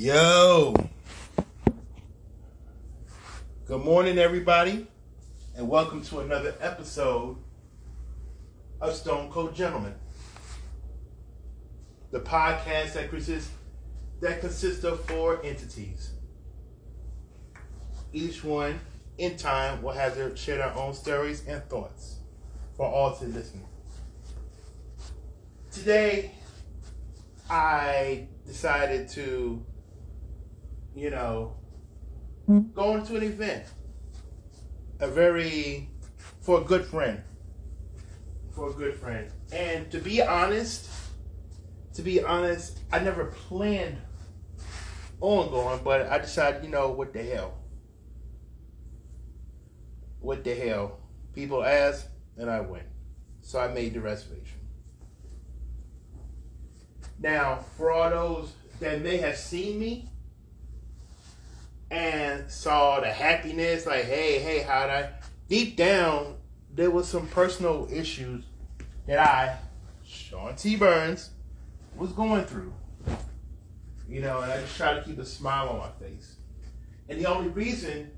Yo. Good morning, everybody, and welcome to another episode of Stone Cold Gentlemen, the podcast that consists that consists of four entities. Each one, in time, will have their share their own stories and thoughts for all to listen. Today, I decided to, you know, hmm. going to an event. A very, for a good friend. For a good friend. And to be honest, to be honest, I never planned on going, but I decided, you know, what the hell? What the hell? People asked, and I went. So I made the reservation. Now, for all those that may have seen me and saw the happiness, like, hey, hey, how'd I? Deep down, there was some personal issues that I, Sean T. Burns, was going through. You know, and I just tried to keep a smile on my face. And the only reason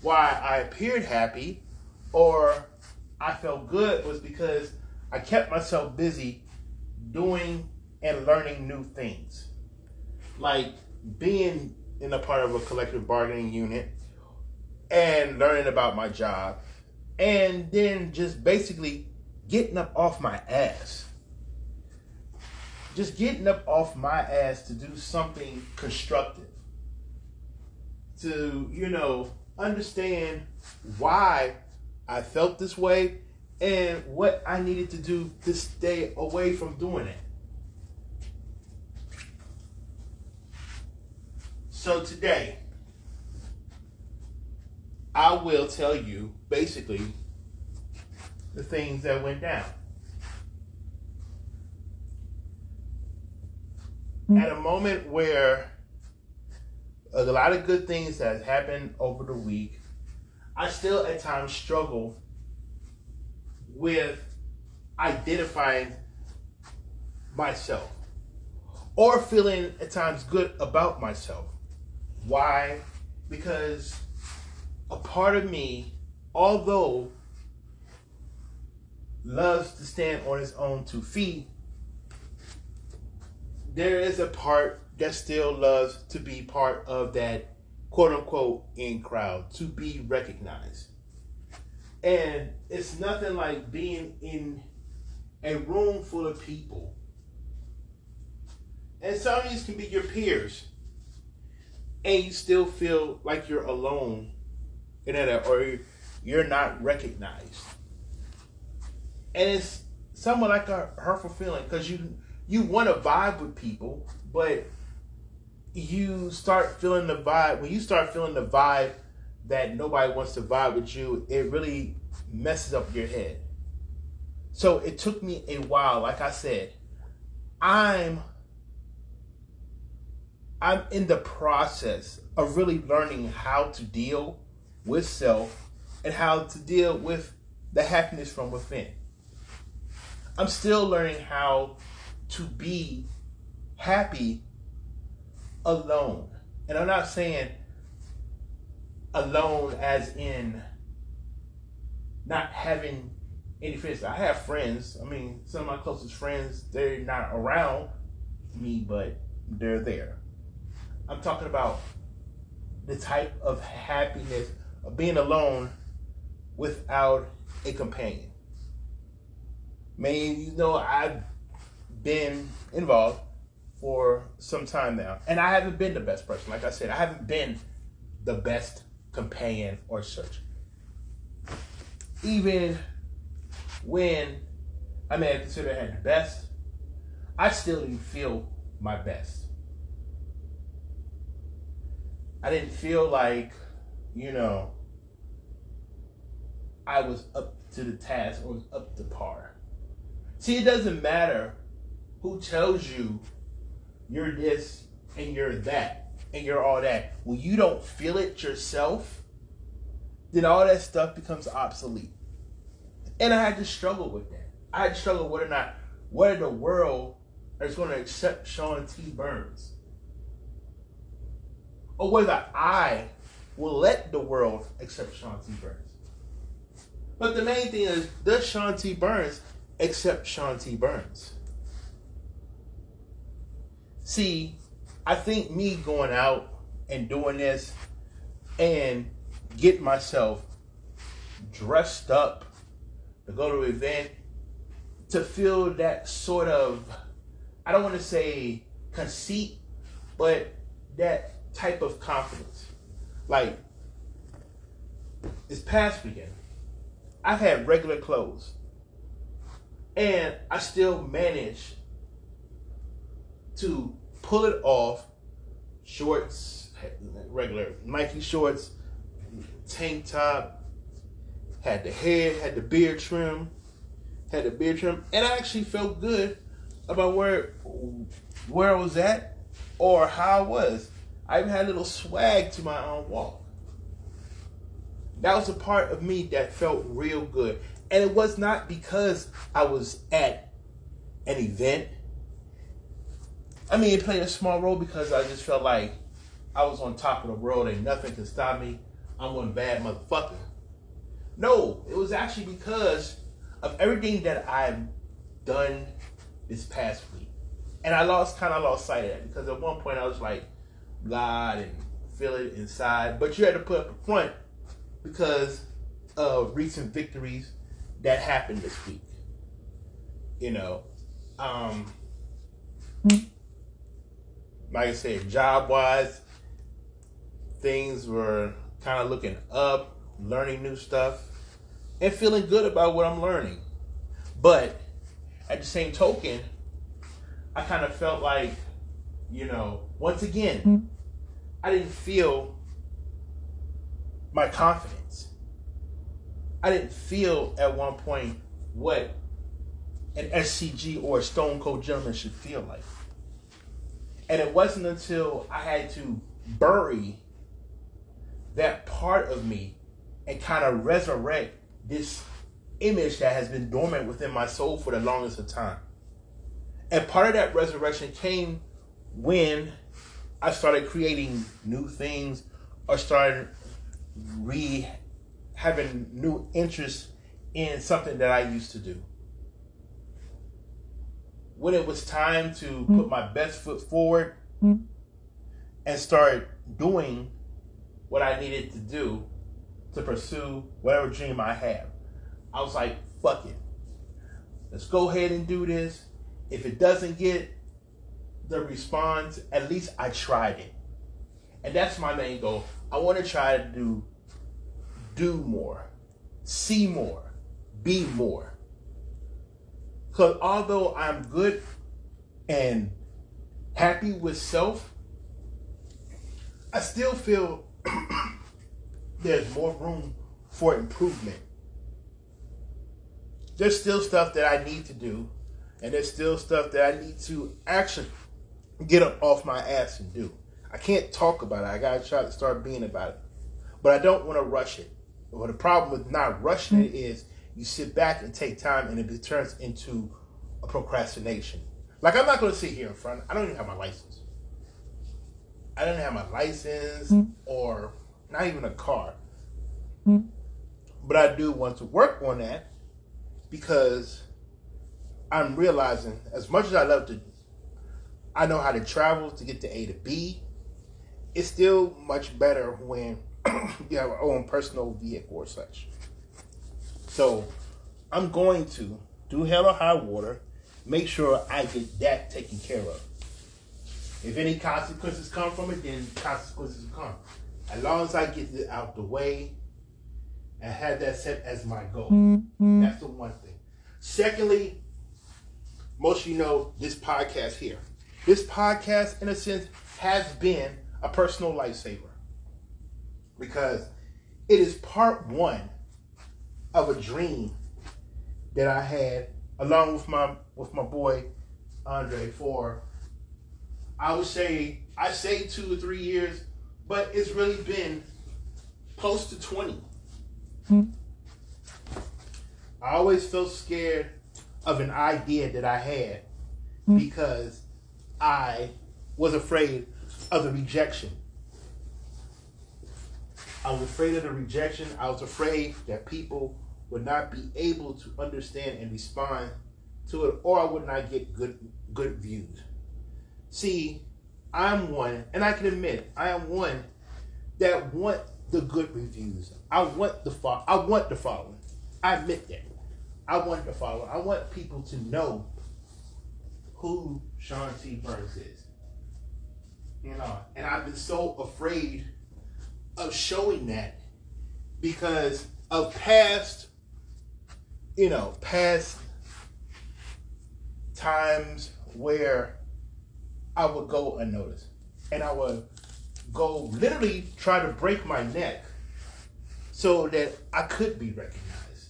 why I appeared happy or I felt good was because I kept myself busy doing and learning new things. Like being in a part of a collective bargaining unit and learning about my job and then just basically getting up off my ass. Just getting up off my ass to do something constructive. To, you know, understand why I felt this way and what I needed to do to stay away from doing it. So today, I will tell you basically the things that went down. Hmm. At a moment where a lot of good things that happened over the week, I still at times struggle with identifying myself or feeling at times good about myself. Why? Because a part of me, although loves to stand on its own two feet, there is a part that still loves to be part of that quote unquote in crowd, to be recognized. And it's nothing like being in a room full of people. And some of these can be your peers. And you still feel like you're alone in that or you're not recognized. And it's somewhat like a hurtful feeling because you you want to vibe with people, but you start feeling the vibe when you start feeling the vibe that nobody wants to vibe with you, it really messes up your head. So it took me a while, like I said, I'm I'm in the process of really learning how to deal with self and how to deal with the happiness from within. I'm still learning how to be happy alone. And I'm not saying alone as in not having any friends. I have friends. I mean, some of my closest friends, they're not around me, but they're there. I'm talking about the type of happiness of being alone without a companion. Man, you know, I've been involved for some time now. And I haven't been the best person. Like I said, I haven't been the best companion or search. Even when I may have considered had the best, I still didn't feel my best. I didn't feel like, you know, I was up to the task or was up to par. See, it doesn't matter who tells you you're this and you're that and you're all that. When you don't feel it yourself, then all that stuff becomes obsolete. And I had to struggle with that. I had to struggle whether or not whether the world is going to accept Sean T. Burns. Or whether I will let the world accept Sean T. Burns. But the main thing is, does Sean T. Burns accept Sean T. Burns? See, I think me going out and doing this and get myself dressed up to go to an event to feel that sort of I don't want to say conceit, but that type of confidence. Like this past weekend, I've had regular clothes. And I still managed to pull it off. Shorts, regular Nike shorts, tank top, had the hair, had the beard trim, had the beard trim, and I actually felt good about where where I was at or how I was. I even had a little swag to my own walk. That was a part of me that felt real good. And it was not because I was at an event. I mean, it played a small role because I just felt like I was on top of the world and nothing can stop me. I'm one bad motherfucker. No, it was actually because of everything that I've done this past week. And I lost kind of lost sight of that because at one point I was like, God and feel it inside. But you had to put up a front because of recent victories that happened this week. You know, um, like I said, job wise, things were kind of looking up, learning new stuff, and feeling good about what I'm learning. But at the same token, I kind of felt like, you know, once again, hmm. I didn't feel my confidence. I didn't feel at one point what an SCG or a Stone Cold Gentleman should feel like. And it wasn't until I had to bury that part of me and kind of resurrect this image that has been dormant within my soul for the longest of time. And part of that resurrection came when I started creating new things or started re having new interest in something that I used to do. When it was time to mm-hmm. put my best foot forward mm-hmm. and start doing what I needed to do to pursue whatever dream I have, I was like, fuck it. Let's go ahead and do this. If it doesn't get the response, at least I tried it. And that's my main goal. I want to try to do do more, see more, be more. Because although I'm good and happy with self, I still feel there's more room for improvement. There's still stuff that I need to do, and there's still stuff that I need to actually get up off my ass and do. I can't talk about it. I gotta try to start being about it. But I don't want to rush it. But the problem with not rushing it is you sit back and take time and it turns into a procrastination. Like I'm not gonna sit here in front. I don't even have my license. I don't have my license mm. or not even a car. Mm. But I do want to work on that because I'm realizing as much as I love to I know how to travel to get to A to B it's still much better when you have your own personal vehicle or such. So I'm going to do hell or high water, make sure I get that taken care of. If any consequences come from it, then consequences come. As long as I get it out the way and have that set as my goal. Mm-hmm. That's the one thing. Secondly, most of you know this podcast here. This podcast, in a sense, has been a personal lifesaver because it is part one of a dream that I had along with my with my boy Andre for I would say I say two or three years, but it's really been close to 20 mm-hmm. I always felt scared of an idea that I had mm-hmm. because I was afraid of the rejection. I was afraid of the rejection. I was afraid that people would not be able to understand and respond to it, or I would not get good good views. See, I'm one, and I can admit I am one that want the good reviews. I want the fo- I want the following. I admit that. I want the following. I want people to know who Sean T. Burns is. You know, and I've been so afraid of showing that because of past, you know, past times where I would go unnoticed and I would go literally try to break my neck so that I could be recognized.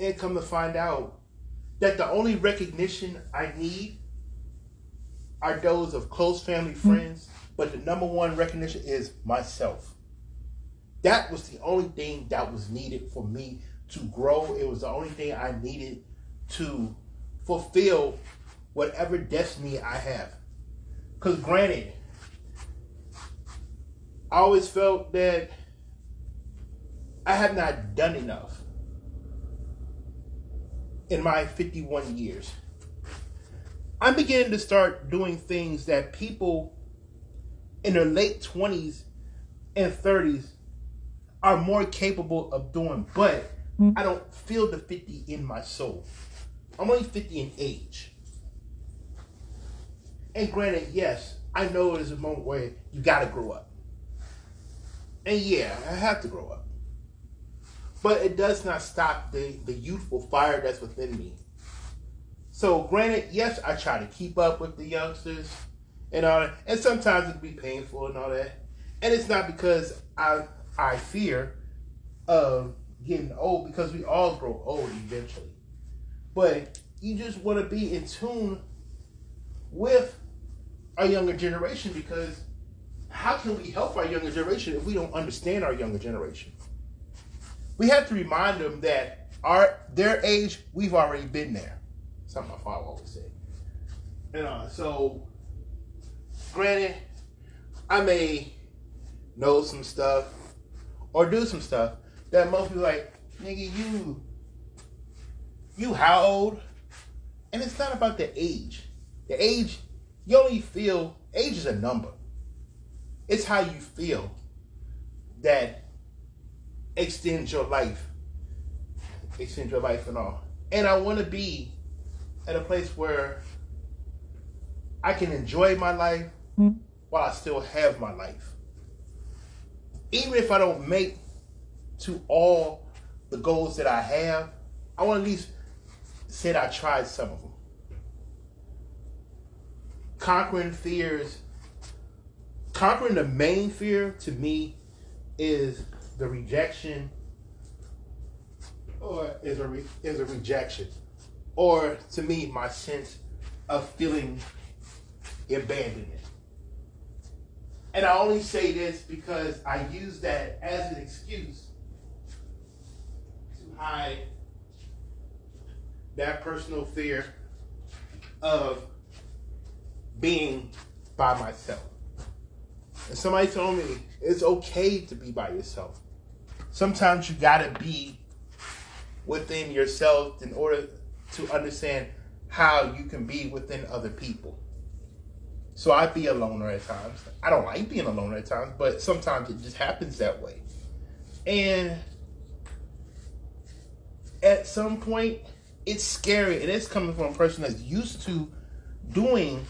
And come to find out that the only recognition I need are those of close family hmm. friends, but the number one recognition is myself. That was the only thing that was needed for me to grow. It was the only thing I needed to fulfill whatever destiny I have. Because, granted, I always felt that I have not done enough in my 51 years. I'm beginning to start doing things that people in their late 20s and 30s are more capable of doing, but hmm. I don't feel the 50 in my soul. I'm only 50 in age. And granted, yes, I know there's a moment where you gotta grow up. And yeah, I have to grow up. But it does not stop the, the youthful fire that's within me. So granted, yes, I try to keep up with the youngsters and all that. And sometimes it can be painful and all that. And it's not because I I fear of getting old because we all grow old eventually. But you just want to be in tune with our younger generation because how can we help our younger generation if we don't understand our younger generation? We have to remind them that our their age, we've already been there. Something my father always said. And uh, so, granted, I may know some stuff or do some stuff that most people like, nigga, you, you how old? And it's not about the age. The age, you only feel, age is a number. It's how you feel that extends your life, Extend your life and all. And I want to be at a place where I can enjoy my life hmm. while I still have my life. Even if I don't make to all the goals that I have, I want to at least say that I tried some of them. Conquering fears, conquering the main fear to me is the rejection or is a re, is a rejection. Or to me my sense of feeling abandonment. And i only say this because i use that as an excuse to hide that personal fear of being by myself. And somebody told me it's okay to be by yourself sometimes you gotta be within yourself in order to understand how you can be within other people. So I be a loner at times. I don't like being a loner at times, but sometimes it just happens that way. And at some point, it's scary, and it's coming from a person that's used to doing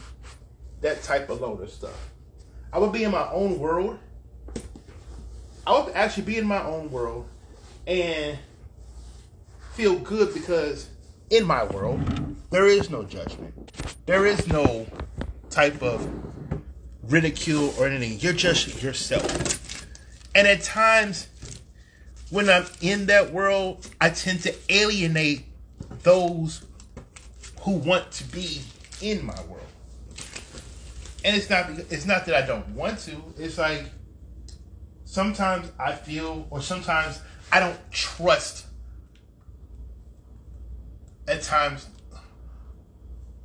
that type of loner stuff. I would be in my own world. I would actually be in my own world and feel good because in my world, there is no judgment. There is no type of ridicule or anything. You're just yourself. And at times, when I'm in that world, I tend to alienate those who want to be in my world. And it's not it's not that I don't want to. It's like sometimes I feel or sometimes I don't trust at times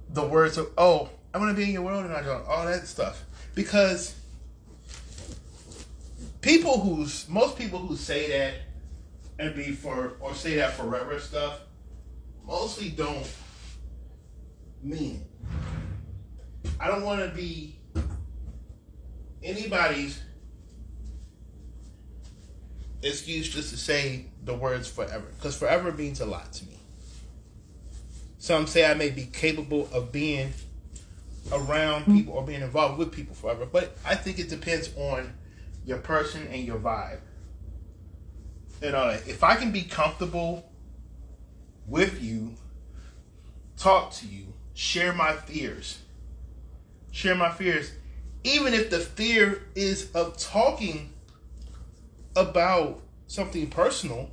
the words of oh I want to be in your world and I don't all that stuff because people who's most people who say that and be for or say that forever stuff mostly don't mean it. I don't want to be anybody's excuse just to say the words forever because forever means a lot to me. Some say I may be capable of being around hmm. people or being involved with people forever, but I think it depends on your person and your vibe. You know, if I can be comfortable with you, talk to you, share my fears, share my fears, even if the fear is of talking about something personal,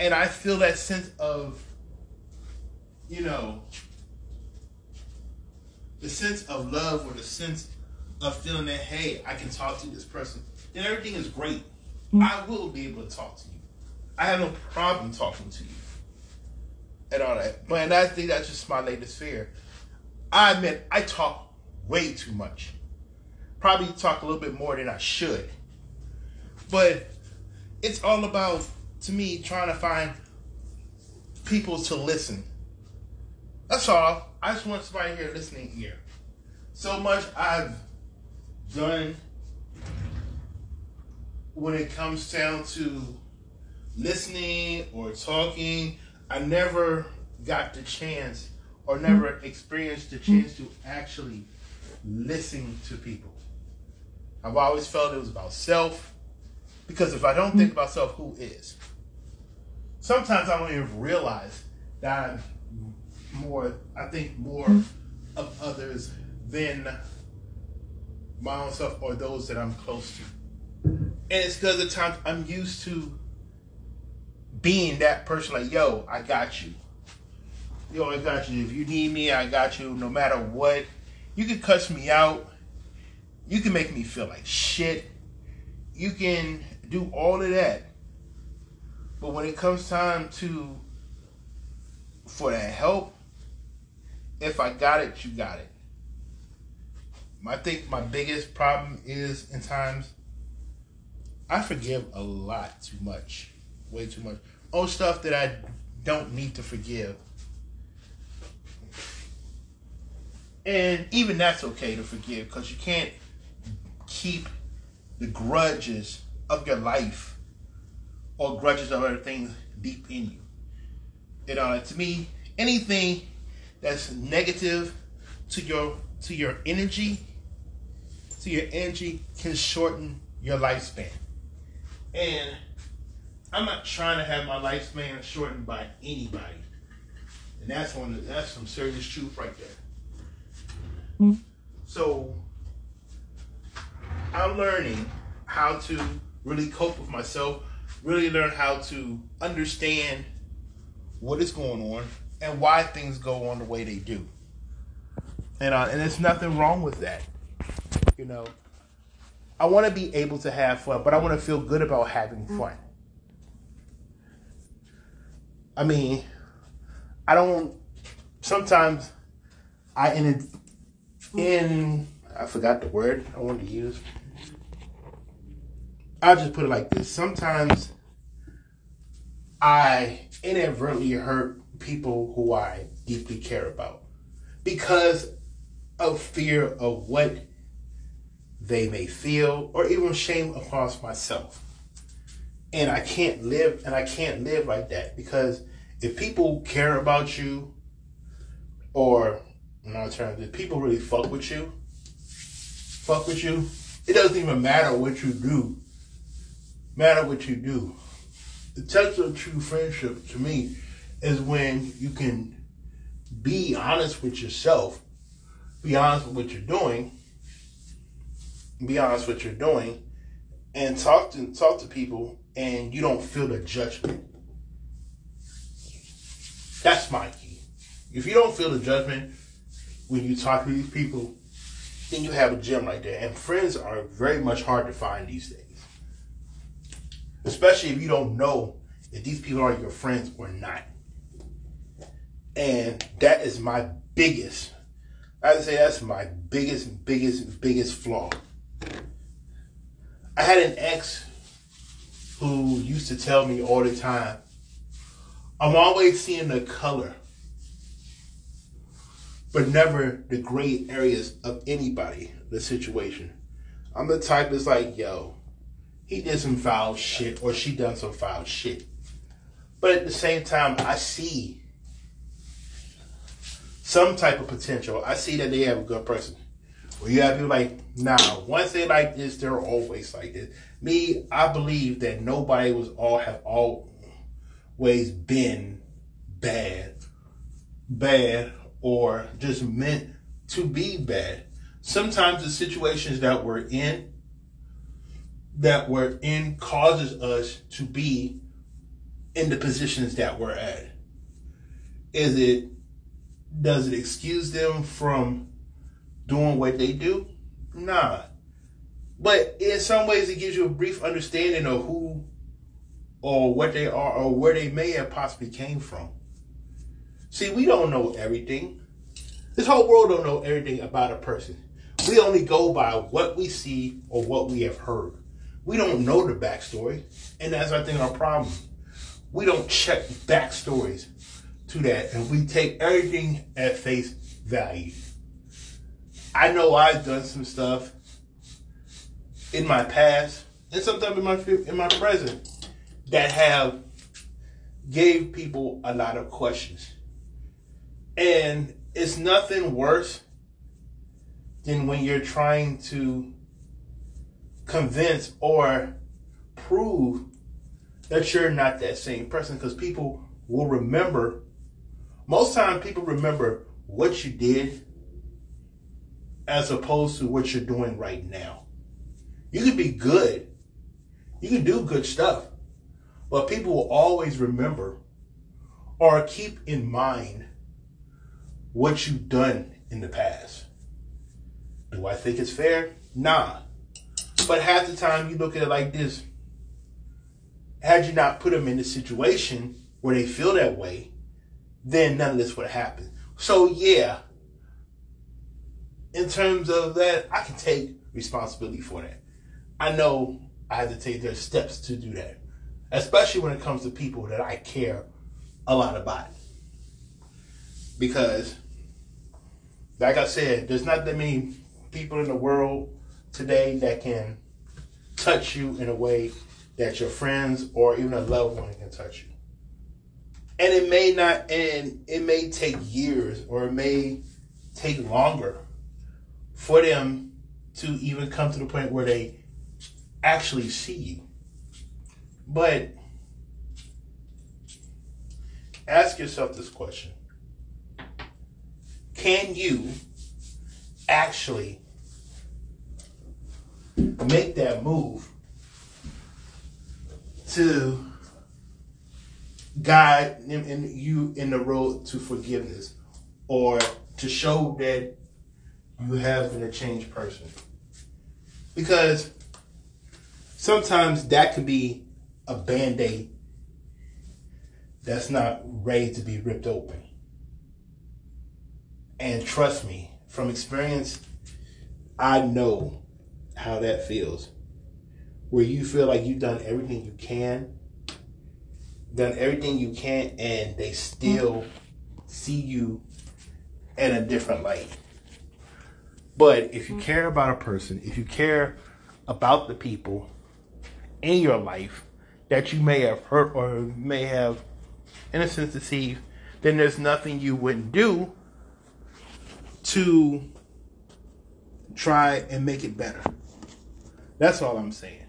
and I feel that sense of, you know, the sense of love or the sense of feeling that, hey, I can talk to this person, then everything is great. Mm-hmm. I will be able to talk to you. I have no problem talking to you and all that. But and I think that's just my latest fear. I admit I talk way too much. Probably talk a little bit more than I should. But it's all about, to me, trying to find people to listen. That's all. I just want somebody here listening here. So much I've done when it comes down to listening or talking. I never got the chance or never experienced the chance to actually listen to people. I've always felt it was about self because if I don't think about self, who is? Sometimes I don't even realize that I'm more, I think more hmm. of others than my own self or those that I'm close to. And it's because of times I'm used to being that person like, yo, I got you. Yo, I got you. If you need me, I got you no matter what. You can cuss me out. You can make me feel like shit. You can do all of that. But when it comes time to for that help, if I got it, you got it. I think my biggest problem is in times I forgive a lot too much, way too much. Oh, stuff that I don't need to forgive. And even that's okay to forgive because you can't keep the grudges of your life or grudges of other things deep in you. You know, to me, anything that's negative to your to your energy to your energy can shorten your lifespan. And I'm not trying to have my lifespan shortened by anybody. And that's one that's some serious truth right there. Mm-hmm. So I'm learning how to really cope with myself, really learn how to understand what is going on and why things go on the way they do. And uh, and there's nothing wrong with that. You know, I want to be able to have fun, but I want to feel good about having fun. I mean, I don't. Sometimes I in in I forgot the word I wanted to use. I'll just put it like this. Sometimes I inadvertently hurt people who I deeply care about because of fear of what they may feel, or even shame across myself. And I can't live, and I can't live like that because if people care about you, or in our terms, if people really fuck with you, fuck with you, it doesn't even matter what you do. Matter what you do. The test of true friendship to me is when you can be honest with yourself, be honest with what you're doing, be honest with what you're doing and talk to talk to people and you don't feel the judgment. That's my key. If you don't feel the judgment when you talk to these people, then you have a gem right there. And friends are very much hard to find these days. Especially if you don't know if these people are your friends or not. And that is my biggest, I would say that's my biggest, biggest, biggest flaw I had an ex who used to tell me all the time, I'm always seeing the color, but never the gray areas of anybody, the situation. I'm the type that's like, yo, he did some foul shit or she done some foul shit. But at the same time, I see some type of potential. I see that they have a good person. Where you have people like, nah, once they like this, they're always like this. Me, I believe that nobody was all have always been bad, bad, or just meant to be bad. Sometimes the situations that we're in that we're in causes us to be in the positions that we're at. Is it, does it excuse them from doing what they do? Nah. But in some ways, it gives you a brief understanding of who or what they are or where they may have possibly came from. See, we don't know everything. This whole world don't know everything about a person. We only go by what we see or what we have heard. We don't know the backstory, and that's I think our problem. We don't check backstories to that, and we take everything at face value. I know I've done some stuff in my past and sometimes in my in my present that have gave people a lot of questions, and it's nothing worse than when you're trying to convince or prove that you're not that same person because people will remember. Most times people remember what you did as opposed to what you're doing right now. You can be good. You can do good stuff but people will always remember or keep in mind what you've done in the past. Do i think it's fair? Nah but half the time you look at it like this. Had you not put them in a situation where they feel that way, then none of this would happen. So yeah, in terms of that, I can take responsibility for that. I know I had to take their steps to do that, especially when it comes to people that I care a lot about. Because, like I said, there's not that many people in the world today that can touch you in a way that your friends or even a loved one can touch you. And it may not, and it may take years or it may take longer for them to even come to the point where they actually see you. But ask yourself this question Can you actually make that move to guide in, you in the road to forgiveness or to show that you have been a changed person. Because sometimes that could be a band aid that's not ready to be ripped open. And trust me, from experience, I know how that feels. Where you feel like you've done everything you can, done everything you can, and they still see you in a different light. But if you care about a person, if you care about the people in your life that you may have hurt or may have, in a sense, deceived, then there's nothing you wouldn't do to try and make it better. That's all I'm saying.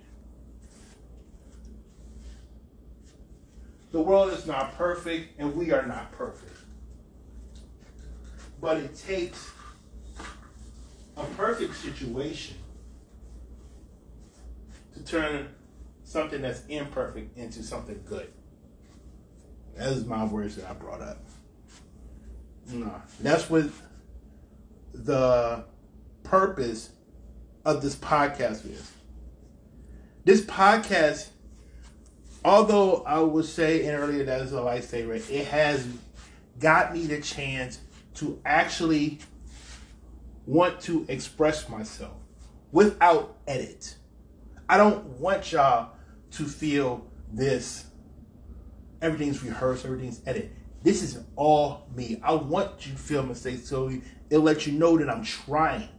The world is not perfect, and we are not perfect. But it takes a perfect situation to turn something that's imperfect into something good. That is my words that I brought up. No, that's what the purpose of this podcast is. This podcast, although I would say in earlier that is a lifesaver, it has got me the chance to actually want to express myself without edit. I don't want y'all to feel this. Everything's rehearsed, everything's edited. This is all me. I want you to feel mistakes so it'll let you know that I'm trying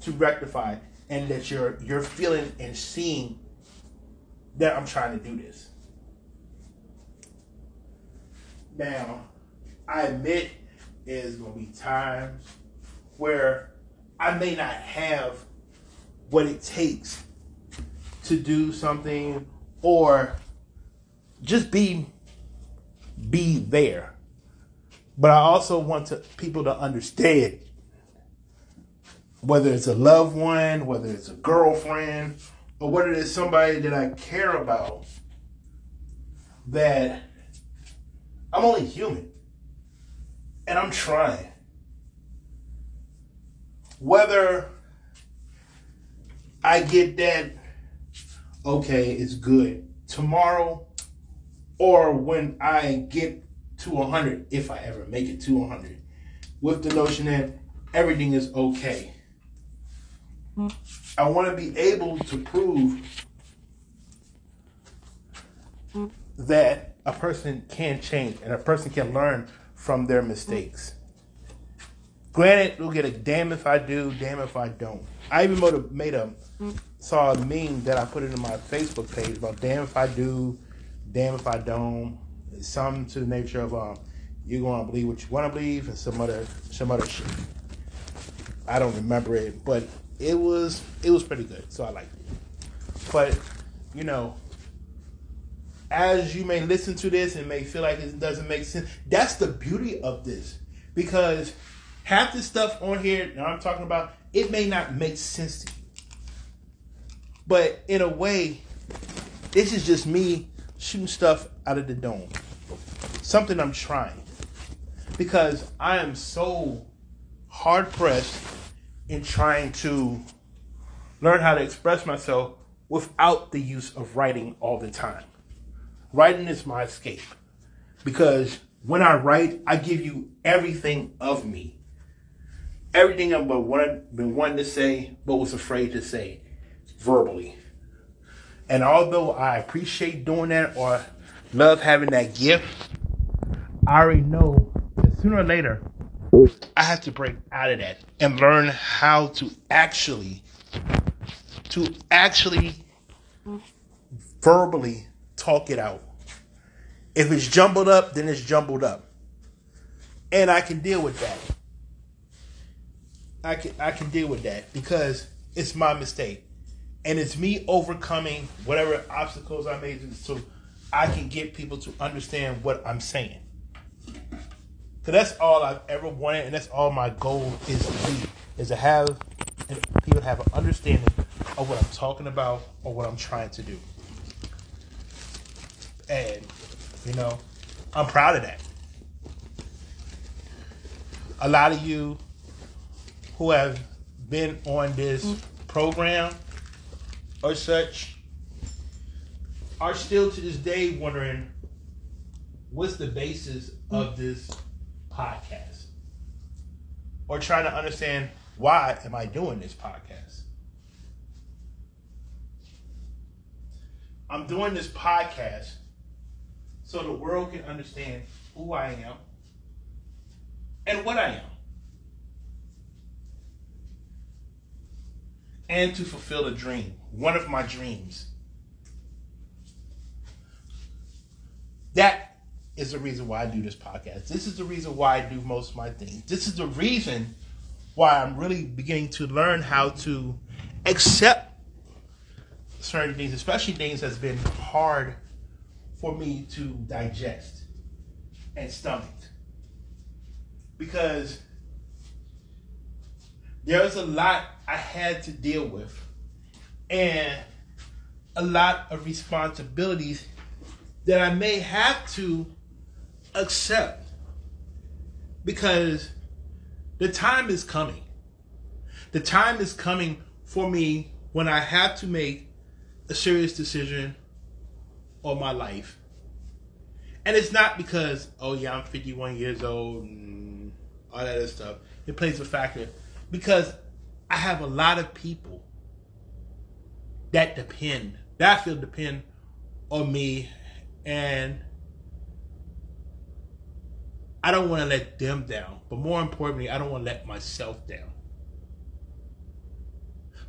to rectify and that you're you're feeling and seeing that I'm trying to do this. Now, I admit there's gonna be times where I may not have what it takes to do something or just be be there. But I also want to, people to understand whether it's a loved one, whether it's a girlfriend, or whether it's somebody that I care about, that I'm only human and I'm trying. Whether I get that, okay, it's good tomorrow, or when I get to 100, if I ever make it to 100, with the notion that everything is okay. I want to be able to prove that a person can change and a person can learn from their mistakes. Granted, we'll get a damn if I do, damn if I don't. I even made a saw a meme that I put it in my Facebook page about damn if I do, damn if I don't. Some to the nature of um, you're gonna believe what you want to believe, and some other some other shit. I don't remember it, but it was it was pretty good, so I liked it. But you know, as you may listen to this and may feel like it doesn't make sense, that's the beauty of this because half the stuff on here that I'm talking about it may not make sense to you, but in a way, this is just me shooting stuff out of the dome. Something I'm trying because I am so hard pressed in trying to learn how to express myself without the use of writing all the time. Writing is my escape because when I write, I give you everything of me. Everything I've been wanting to say, but was afraid to say verbally. And although I appreciate doing that or love having that gift, I already know that sooner or later I have to break out of that and learn how to actually to actually verbally talk it out. If it's jumbled up, then it's jumbled up. And I can deal with that. I can I can deal with that because it's my mistake. And it's me overcoming whatever obstacles I made so I can get people to understand what I'm saying. Cause that's all I've ever wanted, and that's all my goal is to be, is to have people have an understanding of what I'm talking about or what I'm trying to do. And you know, I'm proud of that. A lot of you who have been on this mm. program or such are still to this day wondering what's the basis of mm. this podcast or trying to understand why am I doing this podcast? I'm doing this podcast so the world can understand who I am and what I am. And to fulfill a dream, one of my dreams. That is the reason why I do this podcast. This is the reason why I do most of my things. This is the reason why I'm really beginning to learn how to accept certain things, especially things that's been hard for me to digest and stomach. Because there's a lot I had to deal with and a lot of responsibilities that I may have to accept because the time is coming. The time is coming for me when I have to make a serious decision on my life. And it's not because, oh yeah, I'm 51 years old and all that other stuff. It plays a factor because I have a lot of people that depend that feel depend on me and I don't want to let them down, but more importantly, I don't want to let myself down.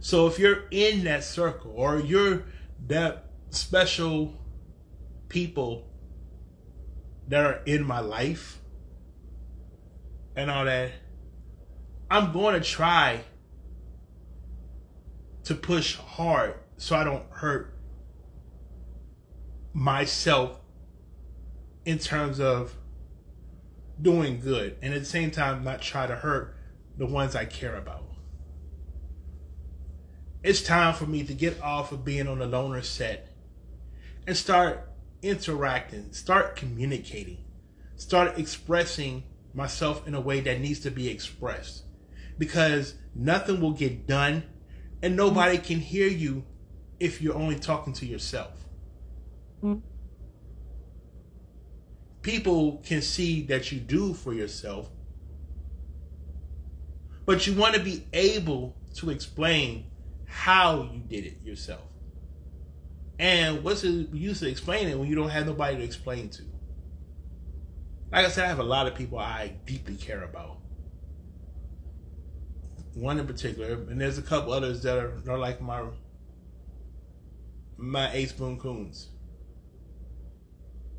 So if you're in that circle or you're that special people that are in my life and all that, I'm going to try to push hard so I don't hurt myself in terms of doing good and at the same time not try to hurt the ones I care about. It's time for me to get off of being on the loner set and start interacting, start communicating, start expressing myself in a way that needs to be expressed. Because nothing will get done and nobody can hear you if you're only talking to yourself. Mm-hmm people can see that you do for yourself, but you want to be able to explain how you did it yourself. And what's the use of explaining when you don't have nobody to explain to? Like I said, I have a lot of people I deeply care about. One in particular, and there's a couple others that are, are like my my ace boon coons.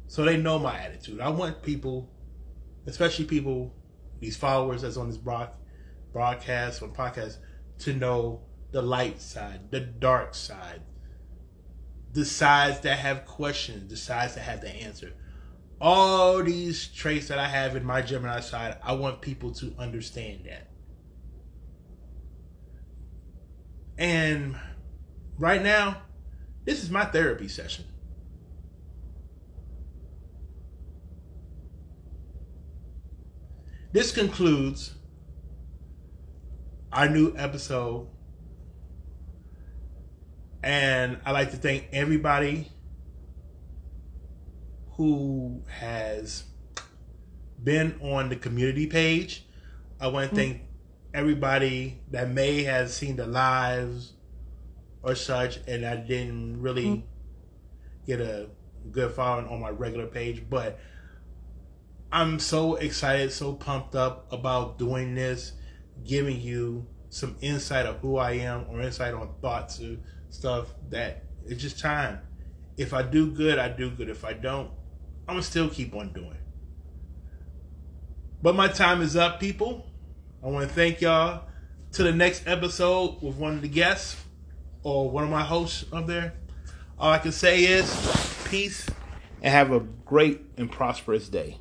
So they know my attitude. I want people, especially people, these followers that's on this broad, broadcast or podcast, to know the light side, the dark side, the sides that have questions, the sides that have the answer. All these traits that I have in my Gemini side, I want people to understand that. And right now, this is my therapy session. This concludes our new episode. And I'd like to thank everybody who has been on the community page. I want to mm-hmm. thank everybody that may have seen the lives or such, and I didn't really mm-hmm. get a good following on my regular page, but I'm so excited, so pumped up about doing this, giving you some insight of who I am or insight on thoughts or stuff that it's just time. If I do good, I do good. If I don't, I'm gonna still keep on doing. But my time is up, people. I want to thank y'all. To the next episode with one of the guests or one of my hosts up there. All I can say is peace and have a great and prosperous day.